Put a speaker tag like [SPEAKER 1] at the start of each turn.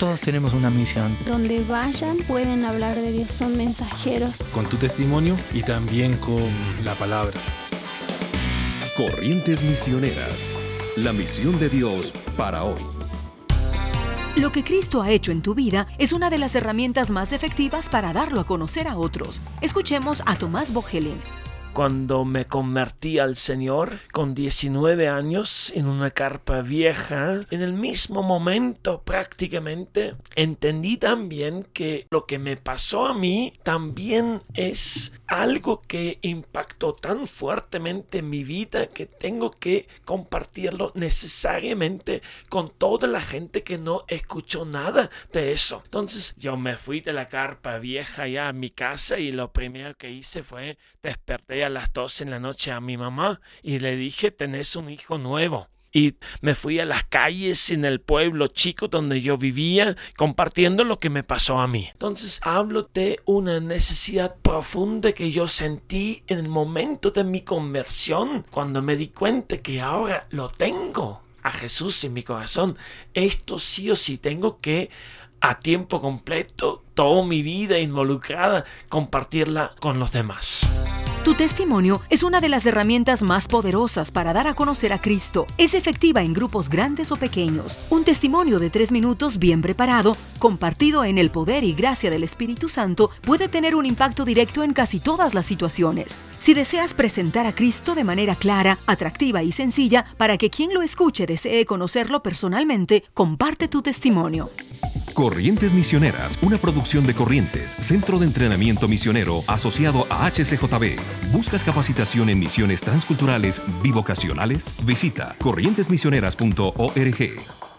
[SPEAKER 1] Todos tenemos una misión.
[SPEAKER 2] Donde vayan pueden hablar de Dios, son mensajeros.
[SPEAKER 3] Con tu testimonio y también con la palabra.
[SPEAKER 4] Corrientes Misioneras, la misión de Dios para hoy.
[SPEAKER 5] Lo que Cristo ha hecho en tu vida es una de las herramientas más efectivas para darlo a conocer a otros. Escuchemos a Tomás Bogelin
[SPEAKER 6] cuando me convertí al Señor con 19 años en una carpa vieja, en el mismo momento prácticamente entendí también que lo que me pasó a mí también es algo que impactó tan fuertemente en mi vida que tengo que compartirlo necesariamente con toda la gente que no escuchó nada de eso. Entonces yo me fui de la carpa vieja ya a mi casa y lo primero que hice fue desperté a las 12 en la noche a mi mamá y le dije tenés un hijo nuevo y me fui a las calles en el pueblo chico donde yo vivía compartiendo lo que me pasó a mí. Entonces hablo de una necesidad profunda que yo sentí en el momento de mi conversión cuando me di cuenta que ahora lo tengo a Jesús en mi corazón. Esto sí o sí tengo que a tiempo completo, toda mi vida involucrada, compartirla con los demás.
[SPEAKER 5] Tu testimonio es una de las herramientas más poderosas para dar a conocer a Cristo. Es efectiva en grupos grandes o pequeños. Un testimonio de tres minutos bien preparado, compartido en el poder y gracia del Espíritu Santo, puede tener un impacto directo en casi todas las situaciones. Si deseas presentar a Cristo de manera clara, atractiva y sencilla para que quien lo escuche desee conocerlo personalmente, comparte tu testimonio.
[SPEAKER 4] Corrientes Misioneras, una producción de Corrientes, Centro de Entrenamiento Misionero asociado a HCJB. ¿Buscas capacitación en misiones transculturales bivocacionales? Visita corrientesmisioneras.org.